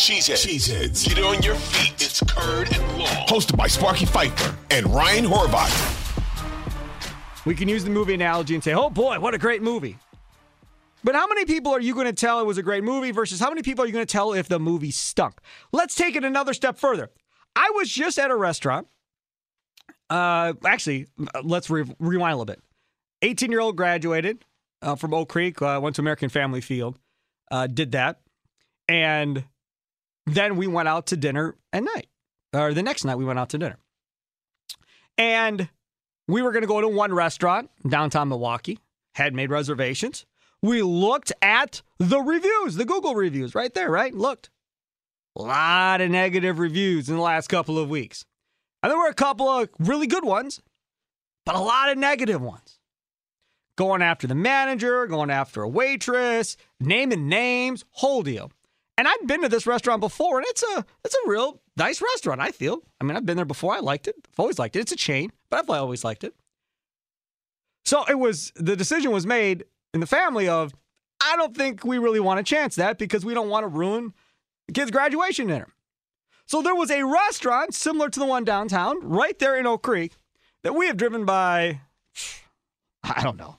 Cheeseheads. Cheeseheads. Get on your feet. It's Curd and Long. Hosted by Sparky Fifer and Ryan Horvath. We can use the movie analogy and say, oh boy, what a great movie. But how many people are you going to tell it was a great movie versus how many people are you going to tell if the movie stunk? Let's take it another step further. I was just at a restaurant. Uh, actually, let's re- rewind a little bit. 18 year old graduated uh, from Oak Creek, uh, went to American Family Field, uh, did that. And then we went out to dinner at night, or the next night we went out to dinner. And we were going to go to one restaurant downtown Milwaukee, had made reservations. We looked at the reviews, the Google reviews right there, right? Looked. A lot of negative reviews in the last couple of weeks. And there were a couple of really good ones, but a lot of negative ones. Going after the manager, going after a waitress, naming names, whole deal. And I've been to this restaurant before, and it's a it's a real nice restaurant, I feel. I mean, I've been there before. I liked it. I've always liked it. It's a chain, but I've always liked it. So it was the decision was made in the family of I don't think we really want to chance that because we don't want to ruin the kid's graduation dinner. So there was a restaurant similar to the one downtown, right there in Oak Creek, that we have driven by, I don't know,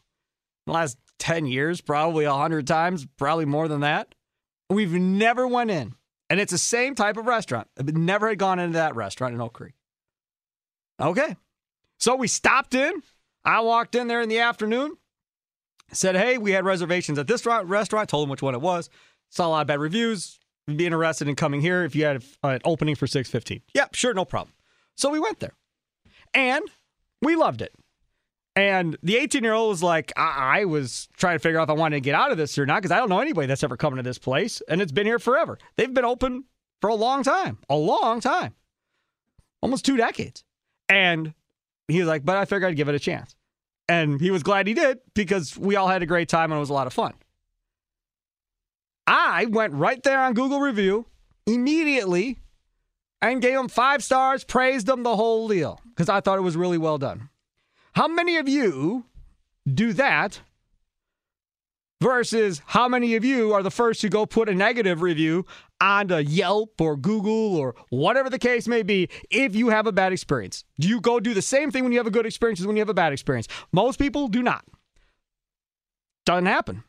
the last 10 years, probably a 100 times, probably more than that. We've never went in. And it's the same type of restaurant. I never had gone into that restaurant in Oak Creek. Okay. So we stopped in. I walked in there in the afternoon, said, hey, we had reservations at this restaurant, told them which one it was. Saw a lot of bad reviews. Would be interested in coming here if you had an opening for 615. Yep, sure, no problem. So we went there. And we loved it. And the 18 year old was like, I-, I was trying to figure out if I wanted to get out of this or not because I don't know anybody that's ever coming to this place. And it's been here forever. They've been open for a long time, a long time, almost two decades. And he was like, but I figured I'd give it a chance. And he was glad he did because we all had a great time and it was a lot of fun. I went right there on Google Review immediately and gave him five stars, praised him the whole deal because I thought it was really well done. How many of you do that versus how many of you are the first to go put a negative review onto Yelp or Google or whatever the case may be if you have a bad experience? Do you go do the same thing when you have a good experience as when you have a bad experience? Most people do not. Doesn't happen.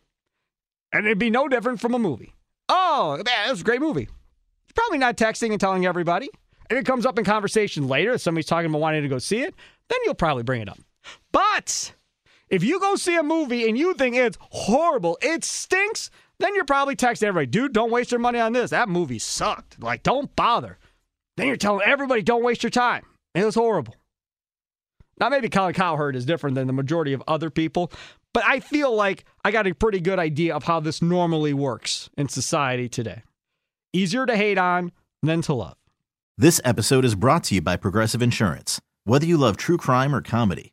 And it'd be no different from a movie. Oh, man, that was a great movie. You're probably not texting and telling everybody. If it comes up in conversation later, if somebody's talking about wanting to go see it, then you'll probably bring it up. But if you go see a movie and you think it's horrible, it stinks, then you're probably texting everybody, dude, don't waste your money on this. That movie sucked. Like, don't bother. Then you're telling everybody, don't waste your time. It was horrible. Now, maybe Colin Cowherd is different than the majority of other people, but I feel like I got a pretty good idea of how this normally works in society today. Easier to hate on than to love. This episode is brought to you by Progressive Insurance. Whether you love true crime or comedy,